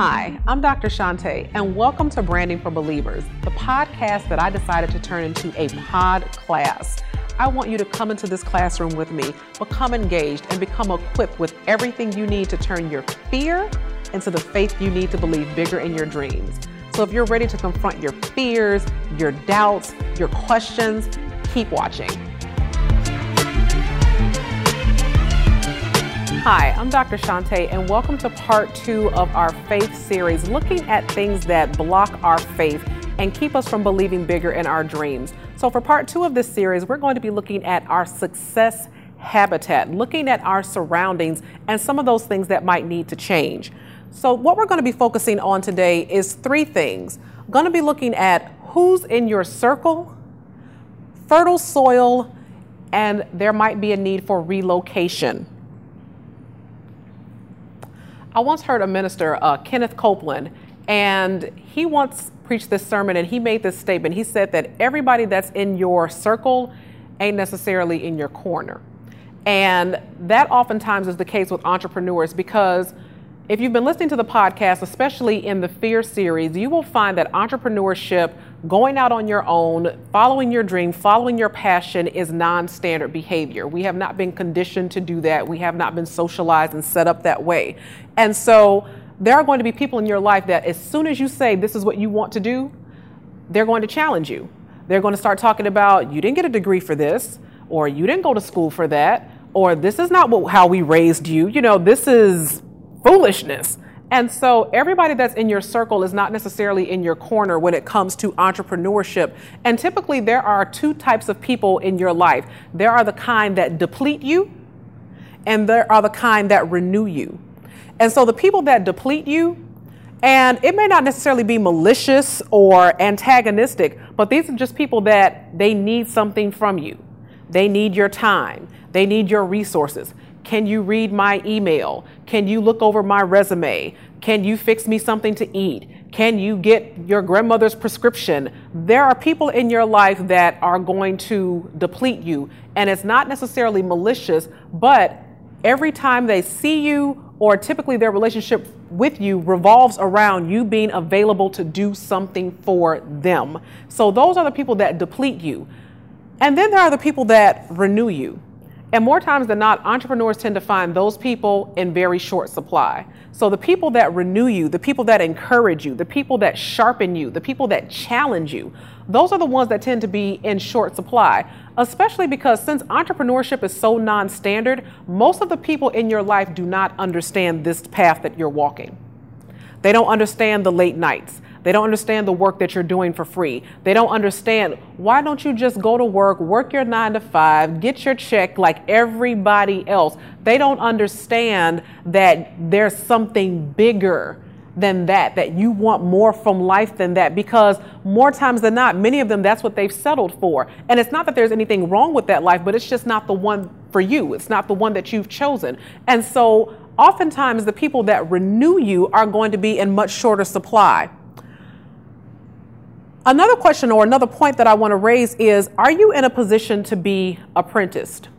Hi, I'm Dr. Shante, and welcome to Branding for Believers, the podcast that I decided to turn into a pod class. I want you to come into this classroom with me, become engaged, and become equipped with everything you need to turn your fear into the faith you need to believe bigger in your dreams. So if you're ready to confront your fears, your doubts, your questions, keep watching. Hi, I'm Dr. Shante, and welcome to part two of our faith series, looking at things that block our faith and keep us from believing bigger in our dreams. So, for part two of this series, we're going to be looking at our success habitat, looking at our surroundings and some of those things that might need to change. So, what we're going to be focusing on today is three things. I'm going to be looking at who's in your circle, fertile soil, and there might be a need for relocation. I once heard a minister, uh, Kenneth Copeland, and he once preached this sermon and he made this statement. He said that everybody that's in your circle ain't necessarily in your corner. And that oftentimes is the case with entrepreneurs because if you've been listening to the podcast, especially in the Fear series, you will find that entrepreneurship, going out on your own, following your dream, following your passion is non standard behavior. We have not been conditioned to do that. We have not been socialized and set up that way. And so there are going to be people in your life that as soon as you say this is what you want to do, they're going to challenge you. They're going to start talking about you didn't get a degree for this, or you didn't go to school for that, or this is not what, how we raised you. You know, this is foolishness. And so everybody that's in your circle is not necessarily in your corner when it comes to entrepreneurship. And typically there are two types of people in your life. There are the kind that deplete you and there are the kind that renew you. And so the people that deplete you, and it may not necessarily be malicious or antagonistic, but these are just people that they need something from you. They need your time. They need your resources. Can you read my email? Can you look over my resume? Can you fix me something to eat? Can you get your grandmother's prescription? There are people in your life that are going to deplete you, and it's not necessarily malicious, but every time they see you, or typically their relationship with you revolves around you being available to do something for them. So those are the people that deplete you. And then there are the people that renew you. And more times than not, entrepreneurs tend to find those people in very short supply. So the people that renew you, the people that encourage you, the people that sharpen you, the people that challenge you, those are the ones that tend to be in short supply, especially because since entrepreneurship is so non standard, most of the people in your life do not understand this path that you're walking. They don't understand the late nights. They don't understand the work that you're doing for free. They don't understand why don't you just go to work, work your nine to five, get your check like everybody else. They don't understand that there's something bigger than that, that you want more from life than that, because more times than not, many of them, that's what they've settled for. And it's not that there's anything wrong with that life, but it's just not the one for you. It's not the one that you've chosen. And so oftentimes the people that renew you are going to be in much shorter supply. Another question or another point that I want to raise is Are you in a position to be apprenticed?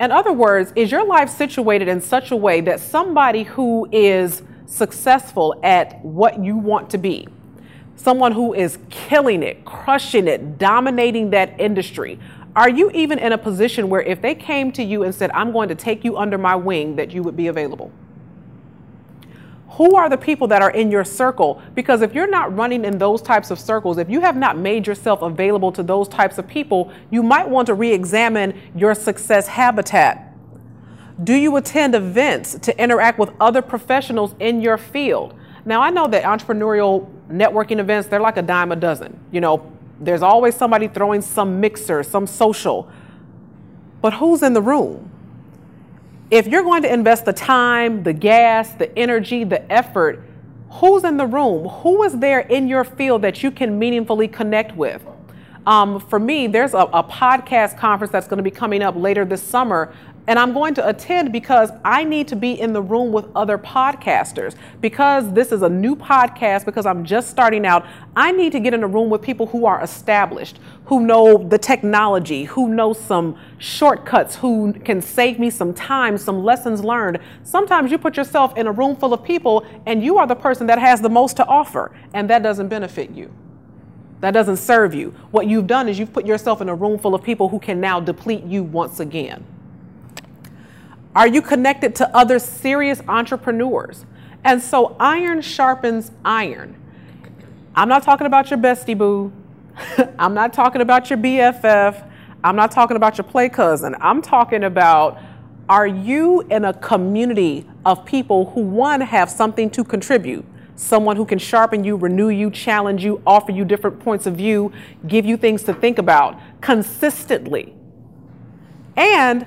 In other words, is your life situated in such a way that somebody who is successful at what you want to be, someone who is killing it, crushing it, dominating that industry, are you even in a position where if they came to you and said, I'm going to take you under my wing, that you would be available? Who are the people that are in your circle? Because if you're not running in those types of circles, if you have not made yourself available to those types of people, you might want to re examine your success habitat. Do you attend events to interact with other professionals in your field? Now, I know that entrepreneurial networking events, they're like a dime a dozen. You know, there's always somebody throwing some mixer, some social. But who's in the room? If you're going to invest the time, the gas, the energy, the effort, who's in the room? Who is there in your field that you can meaningfully connect with? Um, for me, there's a, a, podcast conference that's going to be coming up later this summer And I'm going to attend because I need to be in the room with other podcasters. Because this is a new podcast, because I'm just starting out, I need to get in a room with people who are established, who know the technology, who know some shortcuts, who can save me some time, some lessons learned. Sometimes you put yourself in a room full of people and you are the person that has the most to offer, and that doesn't benefit you. That doesn't serve you. What you've done is you've put yourself in a room full of people who can now deplete you once again. Are you connected to other serious entrepreneurs? And so iron sharpens iron. I'm not talking about your bestie boo. I'm not talking about your BFF. I'm not talking about your play cousin. I'm talking about are you in a community of people who, one, have something to contribute? Someone who can sharpen you, renew you, challenge you, offer you different points of view, give you things to think about consistently. And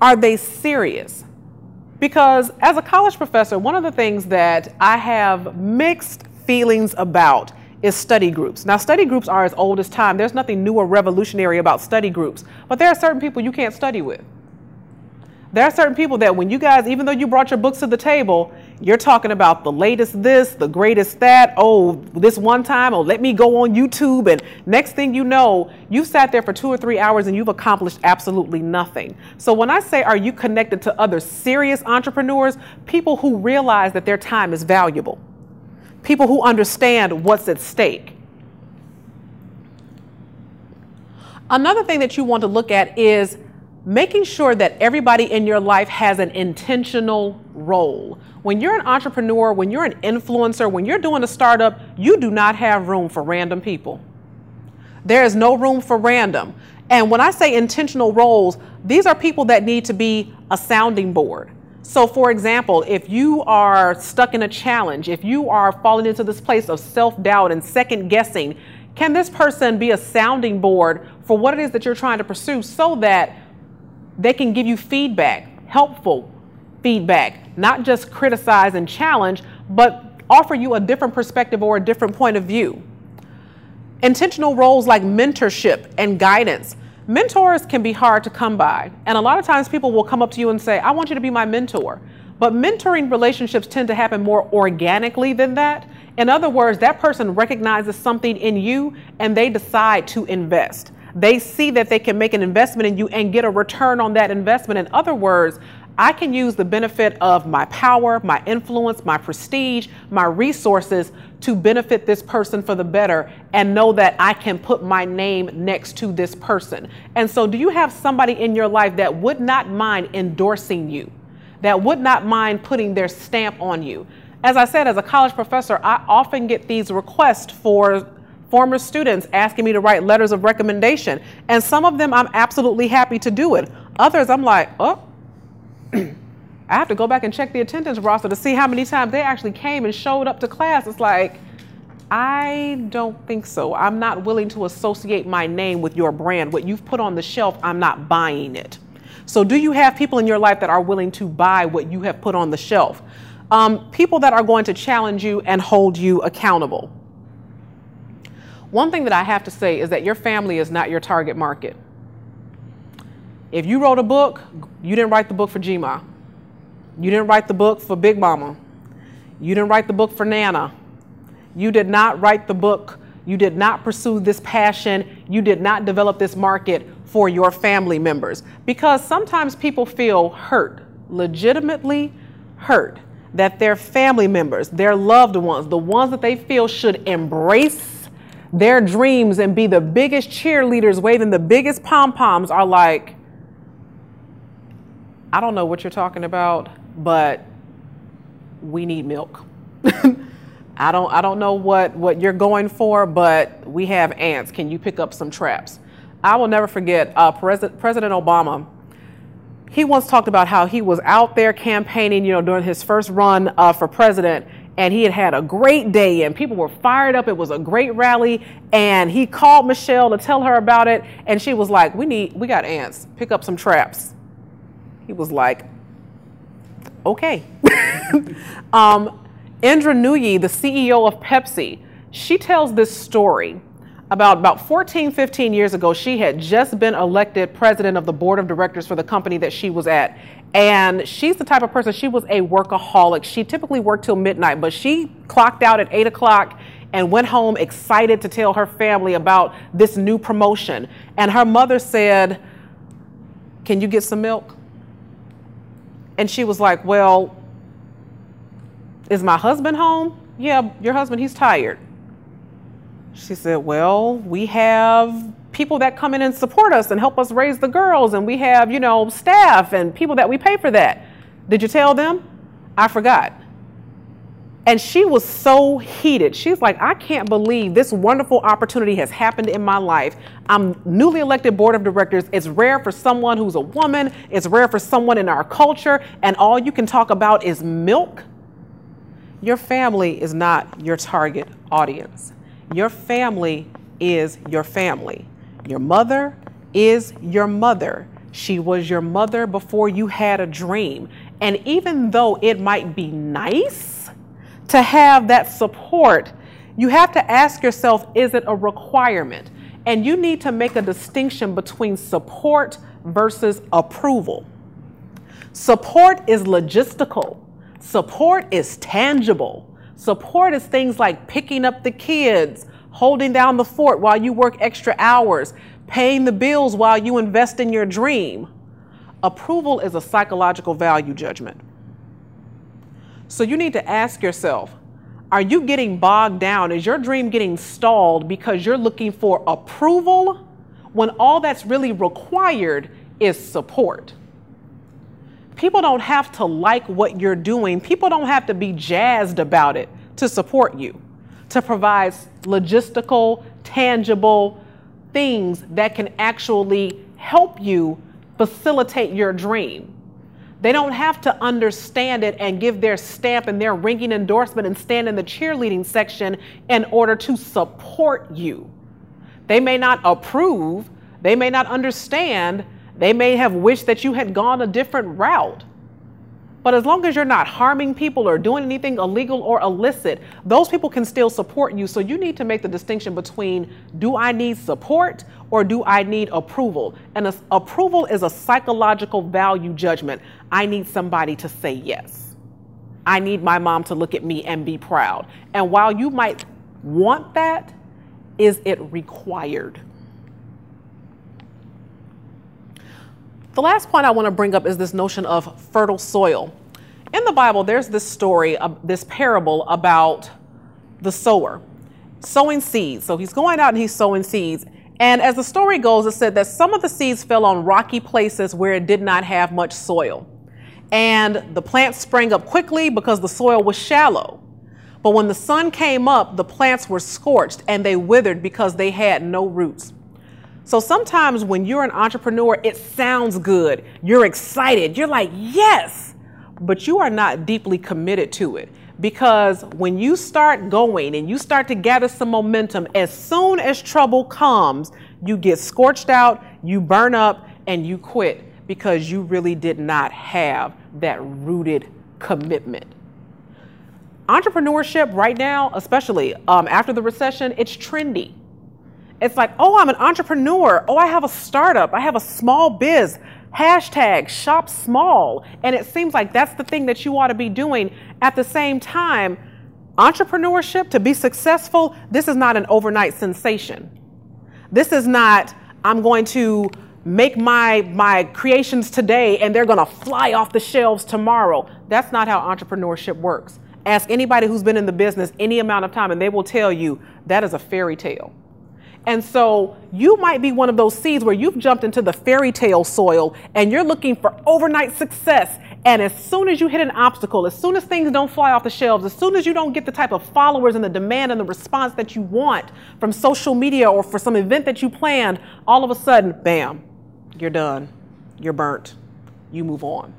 are they serious? Because as a college professor, one of the things that I have mixed feelings about is study groups. Now, study groups are as old as time. There's nothing new or revolutionary about study groups, but there are certain people you can't study with. There are certain people that when you guys, even though you brought your books to the table, you're talking about the latest this, the greatest that, oh, this one time, oh, let me go on YouTube. And next thing you know, you've sat there for two or three hours and you've accomplished absolutely nothing. So when I say, are you connected to other serious entrepreneurs, people who realize that their time is valuable, people who understand what's at stake. Another thing that you want to look at is making sure that everybody in your life has an intentional role. When you're an entrepreneur, when you're an influencer, when you're doing a startup, you do not have room for random people. There is no room for random. And when I say intentional roles, these are people that need to be a sounding board. So, for example, if you are stuck in a challenge, if you are falling into this place of self doubt and second guessing, can this person be a sounding board for what it is that you're trying to pursue so that they can give you feedback, helpful feedback, not just criticize and challenge, but offer you a different perspective or a different point of view. Intentional roles like mentorship and guidance. Mentors can be hard to come by. And a lot of times people will come up to you and say, I want you to be my mentor. But mentoring relationships tend to happen more organically than that. In other words, that person recognizes something in you and they decide to invest. They see that they can make an investment in you and get a return on that investment. In other words, I can use the benefit of my power, my influence, my prestige, my resources to benefit this person for the better and know that I can put my name next to this person. And so, do you have somebody in your life that would not mind endorsing you, that would not mind putting their stamp on you? As I said, as a college professor, I often get these requests for former students asking me to write letters of recommendation. And some of them I'm absolutely happy to do it. Others I'm like, oh, I have to go back and check the attendance roster to see how many times they actually came and showed up to class. It's like, I don't think so. I'm not willing to associate my name with your brand. What you've put on the shelf, I'm not buying it. So, do you have people in your life that are willing to buy what you have put on the shelf? Um, people that are going to challenge you and hold you accountable. One thing that I have to say is that your family is not your target market. If you wrote a book, you didn't write the book for Gma. You didn't write the book for Big Mama. You didn't write the book for Nana. You did not write the book. You did not pursue this passion. You did not develop this market for your family members. Because sometimes people feel hurt, legitimately hurt, that their family members, their loved ones, the ones that they feel should embrace their dreams and be the biggest cheerleaders waving the biggest pom poms are like, I don't know what you're talking about, but we need milk. I don't I don't know what what you're going for, but we have ants. Can you pick up some traps? I will never forget uh, President President Obama. He once talked about how he was out there campaigning, you know, during his first run uh, for president, and he had had a great day and people were fired up. It was a great rally. And he called Michelle to tell her about it. And she was like, We need, we got ants. Pick up some traps. He was like, Okay. um, Indra Nooyi, the CEO of Pepsi, she tells this story about about 14 15 years ago she had just been elected president of the board of directors for the company that she was at and she's the type of person she was a workaholic. She typically worked till midnight but she clocked out at 8 o'clock and went home excited to tell her family about this new promotion. And her mother said can you get some milk? And she was like well is my husband home? Yeah your husband he's tired. She said, Well, we have people that come in and support us and help us raise the girls, and we have, you know, staff and people that we pay for that. Did you tell them? I forgot. And she was so heated. She's like, I can't believe this wonderful opportunity has happened in my life. I'm newly elected board of directors. It's rare for someone who's a woman, it's rare for someone in our culture, and all you can talk about is milk. Your family is not your target audience. Your family is your family. Your mother is your mother. She was your mother before you had a dream. And even though it might be nice to have that support, you have to ask yourself is it a requirement? And you need to make a distinction between support versus approval. Support is logistical, support is tangible. Support is things like picking up the kids, holding down the fort while you work extra hours, paying the bills while you invest in your dream. Approval is a psychological value judgment. So you need to ask yourself are you getting bogged down? Is your dream getting stalled because you're looking for approval when all that's really required is support? People don't have to like what you're doing. People don't have to be jazzed about it to support you, to provide logistical, tangible things that can actually help you facilitate your dream. They don't have to understand it and give their stamp and their ringing endorsement and stand in the cheerleading section in order to support you. They may not approve, they may not understand, they may have wished that you had gone a different route. But as long as you're not harming people or doing anything illegal or illicit, those people can still support you. So you need to make the distinction between do I need support or do I need approval? And a, approval is a psychological value judgment. I need somebody to say yes. I need my mom to look at me and be proud. And while you might want that, is it required? The last point I want to bring up is this notion of fertile soil. In the Bible, there's this story, uh, this parable about the sower sowing seeds. So he's going out and he's sowing seeds. And as the story goes, it said that some of the seeds fell on rocky places where it did not have much soil. And the plants sprang up quickly because the soil was shallow. But when the sun came up, the plants were scorched and they withered because they had no roots. So sometimes when you're an entrepreneur, it sounds good. You're excited. You're like, yes, but you are not deeply committed to it. Because when you start going and you start to gather some momentum, as soon as trouble comes, you get scorched out, you burn up, and you quit because you really did not have that rooted commitment. Entrepreneurship right now, especially um, after the recession, it's trendy. It's like, oh, I'm an entrepreneur. Oh, I have a startup. I have a small biz. Hashtag shop small. And it seems like that's the thing that you ought to be doing. At the same time, entrepreneurship, to be successful, this is not an overnight sensation. This is not, I'm going to make my, my creations today and they're going to fly off the shelves tomorrow. That's not how entrepreneurship works. Ask anybody who's been in the business any amount of time and they will tell you that is a fairy tale. And so you might be one of those seeds where you've jumped into the fairy tale soil and you're looking for overnight success. And as soon as you hit an obstacle, as soon as things don't fly off the shelves, as soon as you don't get the type of followers and the demand and the response that you want from social media or for some event that you planned, all of a sudden, bam, you're done. You're burnt. You move on.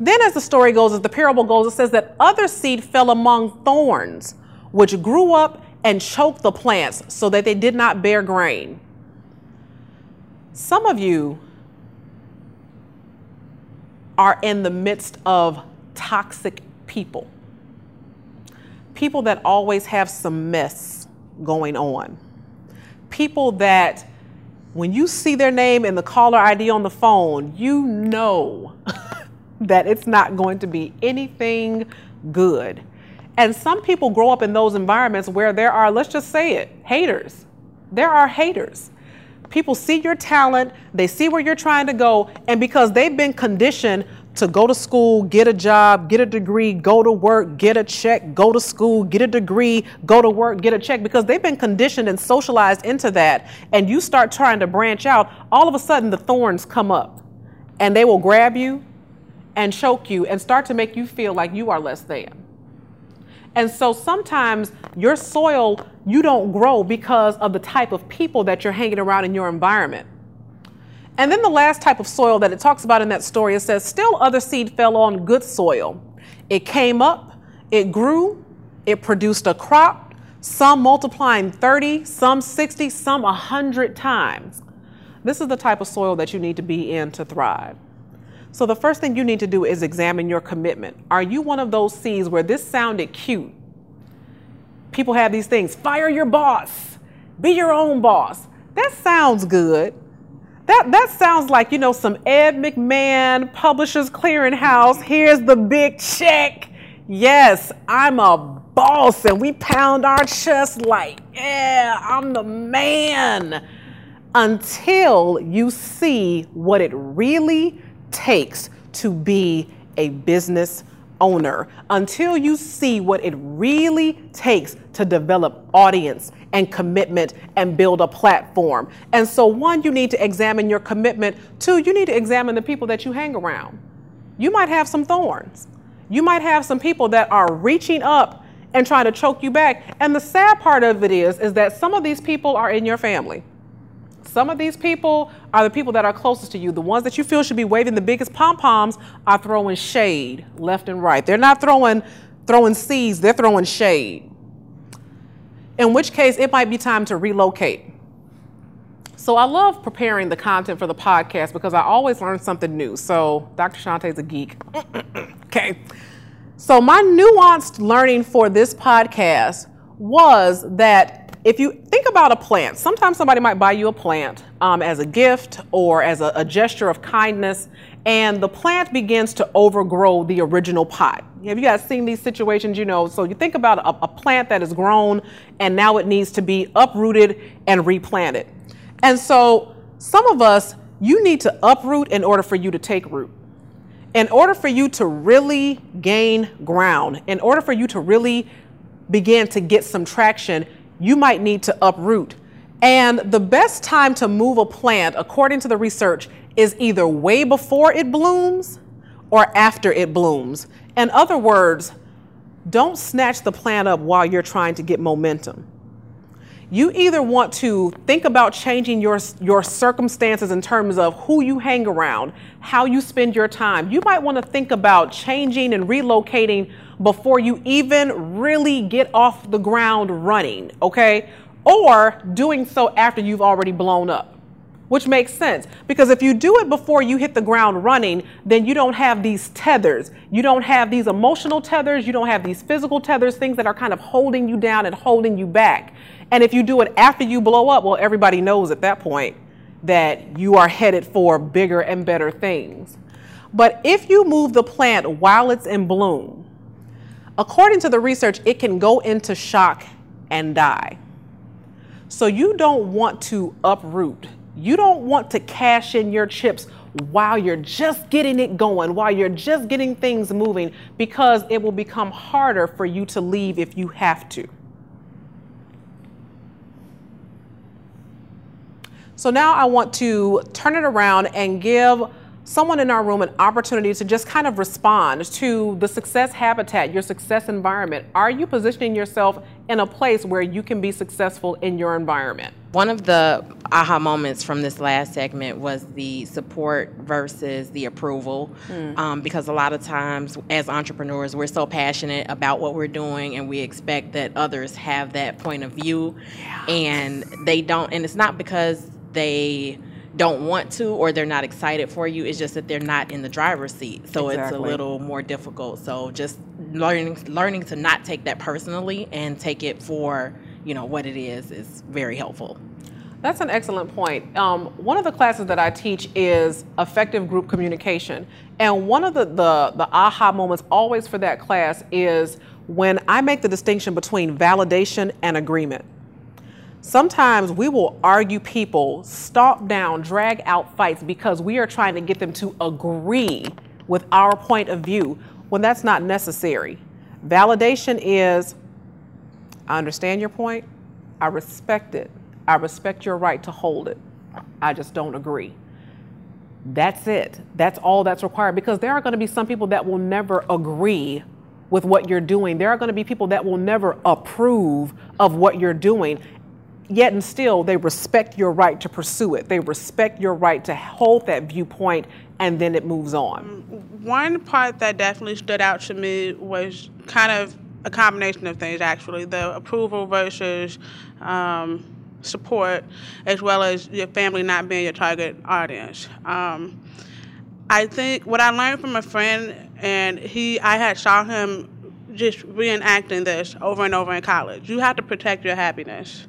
Then, as the story goes, as the parable goes, it says that other seed fell among thorns, which grew up and choke the plants so that they did not bear grain. Some of you are in the midst of toxic people, people that always have some mess going on. people that when you see their name in the caller ID on the phone, you know that it's not going to be anything good. And some people grow up in those environments where there are, let's just say it, haters. There are haters. People see your talent, they see where you're trying to go, and because they've been conditioned to go to school, get a job, get a degree, go to work, get a check, go to school, get a degree, go to work, get a check, because they've been conditioned and socialized into that, and you start trying to branch out, all of a sudden the thorns come up and they will grab you and choke you and start to make you feel like you are less than. And so sometimes your soil, you don't grow because of the type of people that you're hanging around in your environment. And then the last type of soil that it talks about in that story, it says, still other seed fell on good soil. It came up, it grew, it produced a crop, some multiplying 30, some 60, some 100 times. This is the type of soil that you need to be in to thrive. So the first thing you need to do is examine your commitment. Are you one of those seeds where this sounded cute? People have these things, fire your boss, be your own boss. That sounds good. That, that sounds like, you know, some Ed McMahon Publishers Clearinghouse. Here's the big check. Yes, I'm a boss, and we pound our chest like, yeah, I'm the man. Until you see what it really takes to be a business owner until you see what it really takes to develop audience and commitment and build a platform. And so, one, you need to examine your commitment. Two, you need to examine the people that you hang around. You might have some thorns. You might have some people that are reaching up and trying to choke you back. And the sad part of it is, is that some of these people are in your family. Some of these people are the people that are closest to you. The ones that you feel should be waving the biggest pom poms are throwing shade left and right. They're not throwing throwing seeds, they're throwing shade. In which case, it might be time to relocate. So I love preparing the content for the podcast because I always learn something new. So Dr. Shante's a geek. okay. So my nuanced learning for this podcast was that if you think about a plant, sometimes somebody might buy you a plant um, as a gift or as a, a, gesture of kindness, and the plant begins to overgrow the original pot. Have you guys seen these situations? You know, so you think about a, a plant that has grown and now it needs to be uprooted and replanted. And so some of us, you need to uproot in order for you to take root. In order for you to really gain ground, in order for you to really begin to get some traction, you might need to uproot. And the best time to move a plant, according to the research, is either way before it blooms or after it blooms. In other words, don't snatch the plant up while you're trying to get momentum. You either want to think about changing your, your circumstances in terms of who you hang around, how you spend your time. You might want to think about changing and relocating before you even really get off the ground running, okay? Or doing so after you've already blown up which makes sense because if you do it before you hit the ground running, then you don't have these tethers. You don't have these emotional tethers. You don't have these physical tethers, things that are kind of holding you down and holding you back. And if you do it after you blow up, well, everybody knows at that point that you are headed for bigger and better things. But if you move the plant while it's in bloom, According to the research, it can go into shock and die. So you don't want to uproot. You don't want to cash in your chips while you're just getting it going, while you're just getting things moving, because it will become harder for you to leave if you have to. So now I want to turn it around and give someone in our room an opportunity to just kind of respond to the success habitat, your success environment. Are you positioning yourself in a place where you can be successful in your environment? One of the aha moments from this last segment was the support versus the approval. Mm. Um, because a lot of times, as entrepreneurs, we're so passionate about what we're doing and we expect that others have that point of view. Yeah. And they don't, and it's not because they don't want to or they're not excited for you. It's just that they're not in the driver's seat. So exactly. it's a little more difficult. So just learning learning to not take that personally and take it for, you know, what it is is very helpful. That's an excellent point. Um, one of the classes that I teach is effective group communication. And one of the, the, the aha moments always for that class is when I make the distinction between validation and agreement. Sometimes we will argue people, stomp down, drag out fights because we are trying to get them to agree with our point of view when that's not necessary. Validation is I understand your point, I respect it, I respect your right to hold it, I just don't agree. That's it. That's all that's required because there are going to be some people that will never agree with what you're doing. There are going to be people that will never approve of what you're doing yet and still they respect your right to pursue it. They respect your right to hold that viewpoint and then it moves on. One part that definitely stood out to me was kind of a combination of things actually the approval versus um, support, as well as your family not being your target audience. Um, I think what I learned from a friend, and he, I had saw him just reenacting this over and over in college. You have to protect your happiness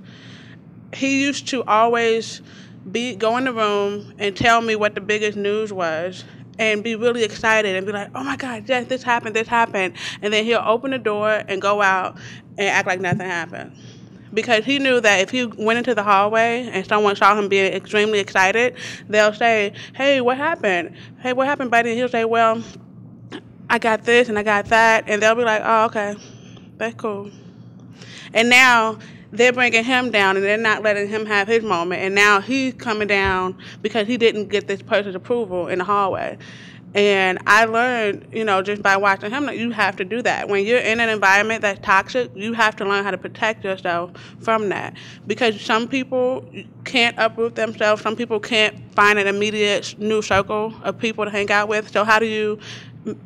he used to always be go in the room and tell me what the biggest news was and be really excited and be like, "Oh my God, yes, this happened, this happened," and then he'll open the door and go out and act like nothing happened. Because he knew that if he went into the hallway and someone saw him being extremely excited, they'll say, "Hey, what happened? Hey, what happened, buddy?" And he'll say, "Well, I got this and I got that," and they'll be like, "Oh, okay, that's cool." And now they're bringing him down and they're not letting him have his moment. And now he's coming down because he didn't get this person's approval in the hallway. And I learned, you know, just by watching him that you have to do that. When you're in an environment that's toxic, you have to learn how to protect yourself from that. Because some people can't uproot themselves, some people can't find an immediate new circle of people to hang out with. So, how do you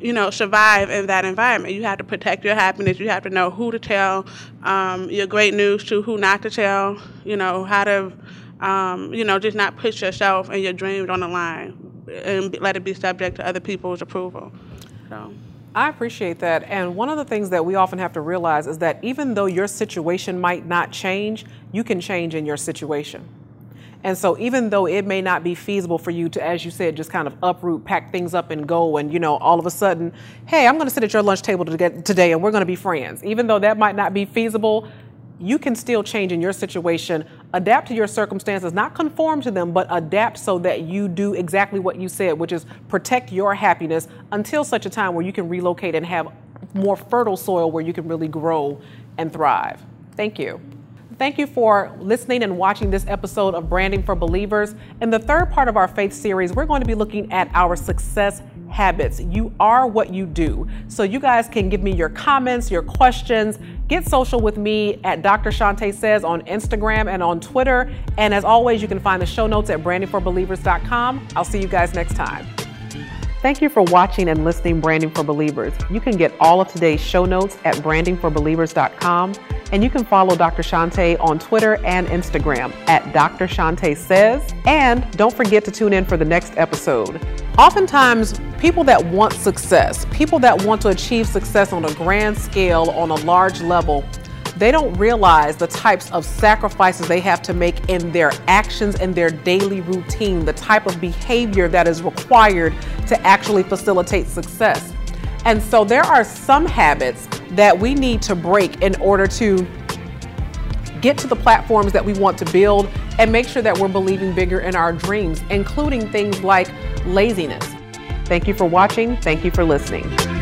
you know, survive in that environment. You have to protect your happiness. You have to know who to tell um, your great news to, who not to tell. You know how to, um, you know, just not put yourself and your dreams on the line and let it be subject to other people's approval. So. I appreciate that. And one of the things that we often have to realize is that even though your situation might not change, you can change in your situation. And so even though it may not be feasible for you to, as you said, just kind of uproot, pack things up and go and, you know, all of a sudden, hey, I'm going to sit at your lunch table today and we're going to be friends. Even though that might not be feasible, you can still change in your situation, adapt to your circumstances, not conform to them, but adapt so that you do exactly what you said, which is protect your happiness until such a time where you can relocate and have more fertile soil where you can really grow and thrive. Thank you. Thank you for listening and watching this episode of Branding for Believers. In the third part of our faith series, we're going to be looking at our success habits. You are what you do. So you guys can give me your comments, your questions. Get social with me at Dr. Shante Says on Instagram and on Twitter. And as always, you can find the show notes at brandingforbelievers.com. I'll see you guys next time. Thank you for watching and listening Branding for Believers. You can get all of today's show notes at brandingforbelievers.com and you can follow Dr. Shante on Twitter and Instagram at Dr. Shante Says. And don't forget to tune in for the next episode. Oftentimes, people that want success, people that want to achieve success on a grand scale, on a large level, they don't realize the types of sacrifices they have to make in their actions and their daily routine, the type of behavior that is required to actually facilitate success. And so there are some habits that we need to break in order to get to the platforms that we want to build and make sure that we're believing bigger in our dreams, including things like laziness. Thank you for watching. Thank you for listening.